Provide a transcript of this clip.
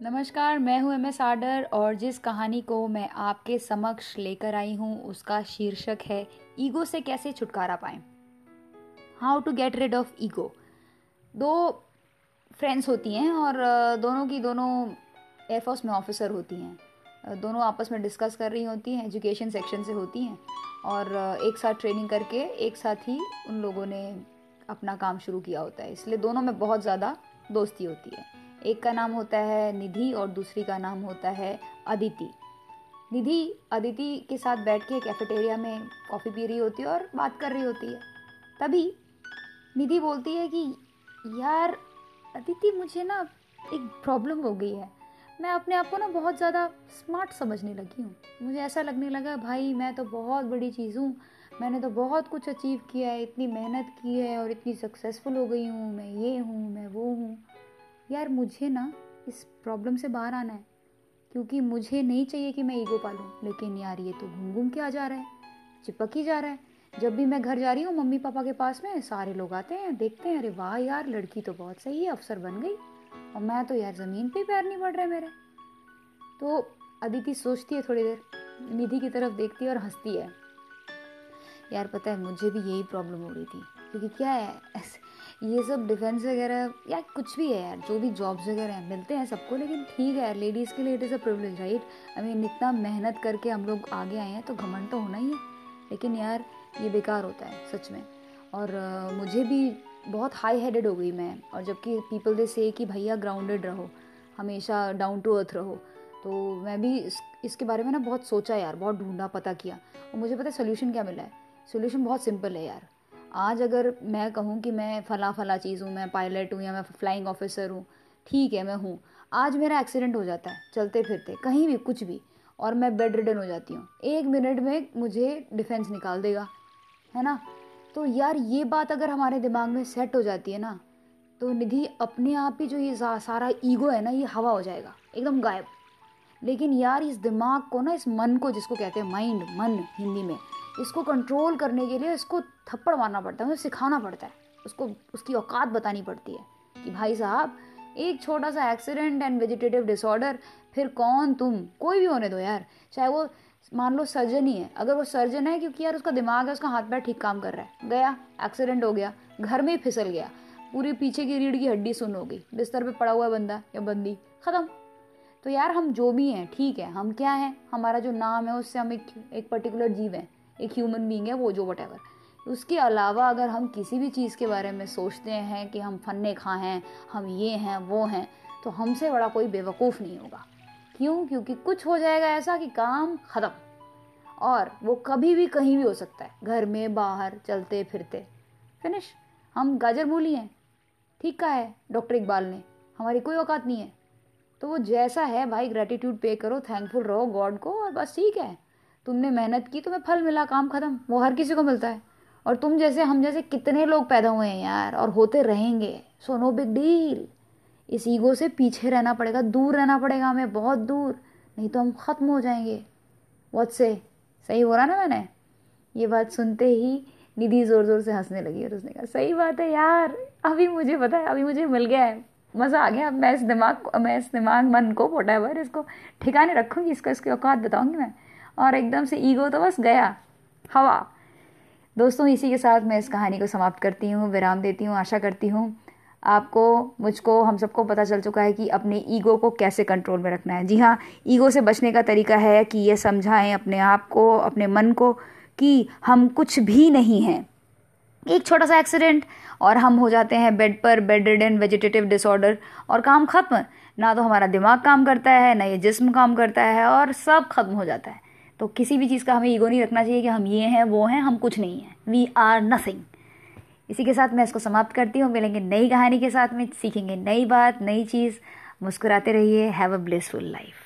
नमस्कार, मैं हूँ एम एस आडर और जिस कहानी को मैं आपके समक्ष लेकर आई हूँ, उसका शीर्षक है, ईगो से कैसे छुटकारा पाएँ? How to get rid of ego दो फ्रेंड्स होती हैं और दोनों की दोनों एयरफोर्स में ऑफिसर होती हैं। दोनों आपस में डिस्कस कर रही होती हैं एजुकेशन सेक्शन से होती हैं और एक साथ ट्रेनिंग करके एक साथ ही उन लोगों ने अपना काम शुरू किया होता है। इसलिए दोनों में बहुत ज़्यादा दोस्ती होती है। एक का नाम होता है निधि और दूसरी का नाम होता है अदिति। निधि अदिति के साथ बैठ के कैफेटेरिया में कॉफ़ी पी रही होती है और बात कर रही होती है। तभी निधि बोलती है कि, यार, अदिति, मुझे ना एक प्रॉब्लम हो गई है। मैं अपने आप को ना बहुत ज़्यादा स्मार्ट समझने लगी हूँ। मुझे ऐसा लगने लगा, भाई, मैं तो बहुत बड़ी चीज़ हूँ। मैंने तो बहुत कुछ अचीव किया है, इतनी मेहनत की है और इतनी सक्सेसफुल हो गई हूँ। मैं ये हूँ, मैं वो हूँ। यार मुझे ना इस प्रॉब्लम से बाहर आना है, क्योंकि मुझे नहीं चाहिए कि मैं ईगो पालूँ। लेकिन यार ये तो घूम घूम के आ जा रहा है, चिपक ही जा रहा है। जब भी मैं घर जा रही हूँ, मम्मी पापा के पास में सारे लोग आते हैं, देखते हैं, अरे वाह यार, लड़की तो बहुत सही है, अफसर बन गई। और मैं तो यार ज़मीन पे पैर नहीं बढ़ रहे मेरे। तो अदिति सोचती है थोड़ी देर, निधि की तरफ़ देखती है और हंसती है। यार पता है, मुझे भी यही प्रॉब्लम हो रही थी, क्योंकि क्या है, ऐसे ये सब डिफेंस वगैरह या कुछ भी है यार जो भी जॉब्स वगैरह हैं मिलते हैं सबको लेकिन ठीक है लेडीज़ के लिए it is a privilege right I mean इतना मेहनत करके हम लोग आगे आए हैं तो घमंड तो होना ही है। लेकिन यार ये बेकार होता है सच में। और uh, मुझे भी बहुत हाई हेडेड हो गई मैं और जबकि पीपल दे से कि भैया ग्राउंडेड रहो हमेशा डाउन टू अर्थ रहो। तो मैं भी इस, इसके बारे में ना बहुत सोचा यार बहुत ढूंढा पता किया। और मुझे पता है सोल्यूशन क्या मिला है? सोल्यूशन बहुत सिंपल है यार। आज अगर मैं कहूँ कि मैं फ़ला फ़ला चीज़ हूँ, मैं पायलट हूँ या मैं फ्लाइंग ऑफिसर हूँ, ठीक है, मैं हूँ। आज मेरा एक्सीडेंट हो जाता है, चलते फिरते, कहीं भी, कुछ भी, और मैं बेड रिडन हो जाती हूँ। एक मिनट में मुझे डिफेंस निकाल देगा, है ना? तो यार ये बात अगर हमारे दिमाग में सेट हो जाती है ना तो निधि अपने आप ही जो ये सारा ईगो है ना, ये हवा हो जाएगा, एकदम गायब। लेकिन यार इस दिमाग को ना, इस मन को जिसको कहते हैं माइंड मन, हिंदी में इसको कंट्रोल करने के लिए इसको थप्पड़ मारना पड़ता है, उसे सिखाना पड़ता है। उसको, उसकी औकात बतानी पड़ती है कि भाई साहब, एक छोटा सा एक्सीडेंट एंड वेजिटेटिव डिसऑर्डर फिर कौन तुम? कोई भी होने दो यार। चाहे वो, मान लो सर्जन ही है। अगर वो सर्जन है, क्योंकि यार उसका दिमाग है, उसका हाथ पैर ठीक काम कर रहा है। गया एक्सीडेंट हो गया, घर में ही फिसल गया। पूरी पीछे की रीढ़ की हड्डी सुन हो गई। बिस्तर पे पड़ा हुआ बंदा या बंदी। ख़त्म। तो यार हम जो भी हैं, ठीक है, हम क्या हैं? हमारा जो नाम है, उससे हम एक एक पर्टिकुलर जीव हैं। एक ह्यूमन बींग है, वो जो वट उसके अलावा अगर हम किसी भी चीज़ के बारे में सोचते हैं कि हम फन्ने खां हैं, हम ये हैं, वो हैं तो हमसे बड़ा कोई बेवकूफ़ नहीं होगा। क्यों? क्योंकि कुछ हो जाएगा ऐसा कि काम ख़त्म। और वो कभी भी कहीं भी हो सकता है, घर में, बाहर, चलते, फिरते। फिनिश हम गाजर मूली हैं। ठीक कहा है डॉक्टर इकबाल ने। हमारी कोई औकात नहीं है। तो वो जैसा है, भाई ग्रेटिट्यूड पे करो थैंकफुल रहो गॉड को और बस ठीक है। तुमने मेहनत की, तुम्हें फल मिला, काम खत्म, वो हर किसी को मिलता है। और तुम जैसे, हम जैसे कितने लोग पैदा हुए हैं यार, और होते रहेंगे। सो नो बिग डील इस ईगो से पीछे रहना पड़ेगा, दूर रहना पड़ेगा हमें, बहुत दूर। नहीं तो हम ख़त्म हो जाएँगे। वॉट से सही हो रहा ना मैंने? ये बात सुनते ही निधि ज़ोर ज़ोर से हंसने लगी और उसने कहा, सही बात है यार। अभी मुझे पता है, अभी मुझे मिल गया है। मज़ा आ गया अब मैं इस दिमाग को, मैं इस दिमाग मन को वोट इसको ठिकाने रखूँगी, इसका, इसकी औकात बताऊँगी मैं। और एकदम से ईगो तो बस गया। हवा। दोस्तों, इसी के साथ मैं इस कहानी को समाप्त करती हूँ, विराम देती हूँ, आशा करती हूँ आपको, मुझको, हम सबको पता चल चुका है कि अपने ईगो को कैसे कंट्रोल में रखना है। जी हाँ ईगो से बचने का तरीका है कि ये समझाएँ अपने आप को, अपने मन को कि हम कुछ भी नहीं हैं। एक छोटा सा एक्सीडेंट और हम हो जाते हैं बेड पर बेड रिडन वेजिटेटिव डिसऑर्डर और काम ख़त्म। ना तो हमारा दिमाग काम करता है, ना ये जिस्म काम करता है और सब खत्म हो जाता है। तो किसी भी चीज़ का हमें ईगो नहीं रखना चाहिए कि हम ये हैं, वो हैं, हम कुछ नहीं हैं। वी आर नथिंग इसी के साथ मैं इसको समाप्त करती हूँ, मिलेंगे नई कहानी के साथ में, सीखेंगे नई बात, नई चीज़। मुस्कुराते रहिए हैव अ ब्लिसफुल लाइफ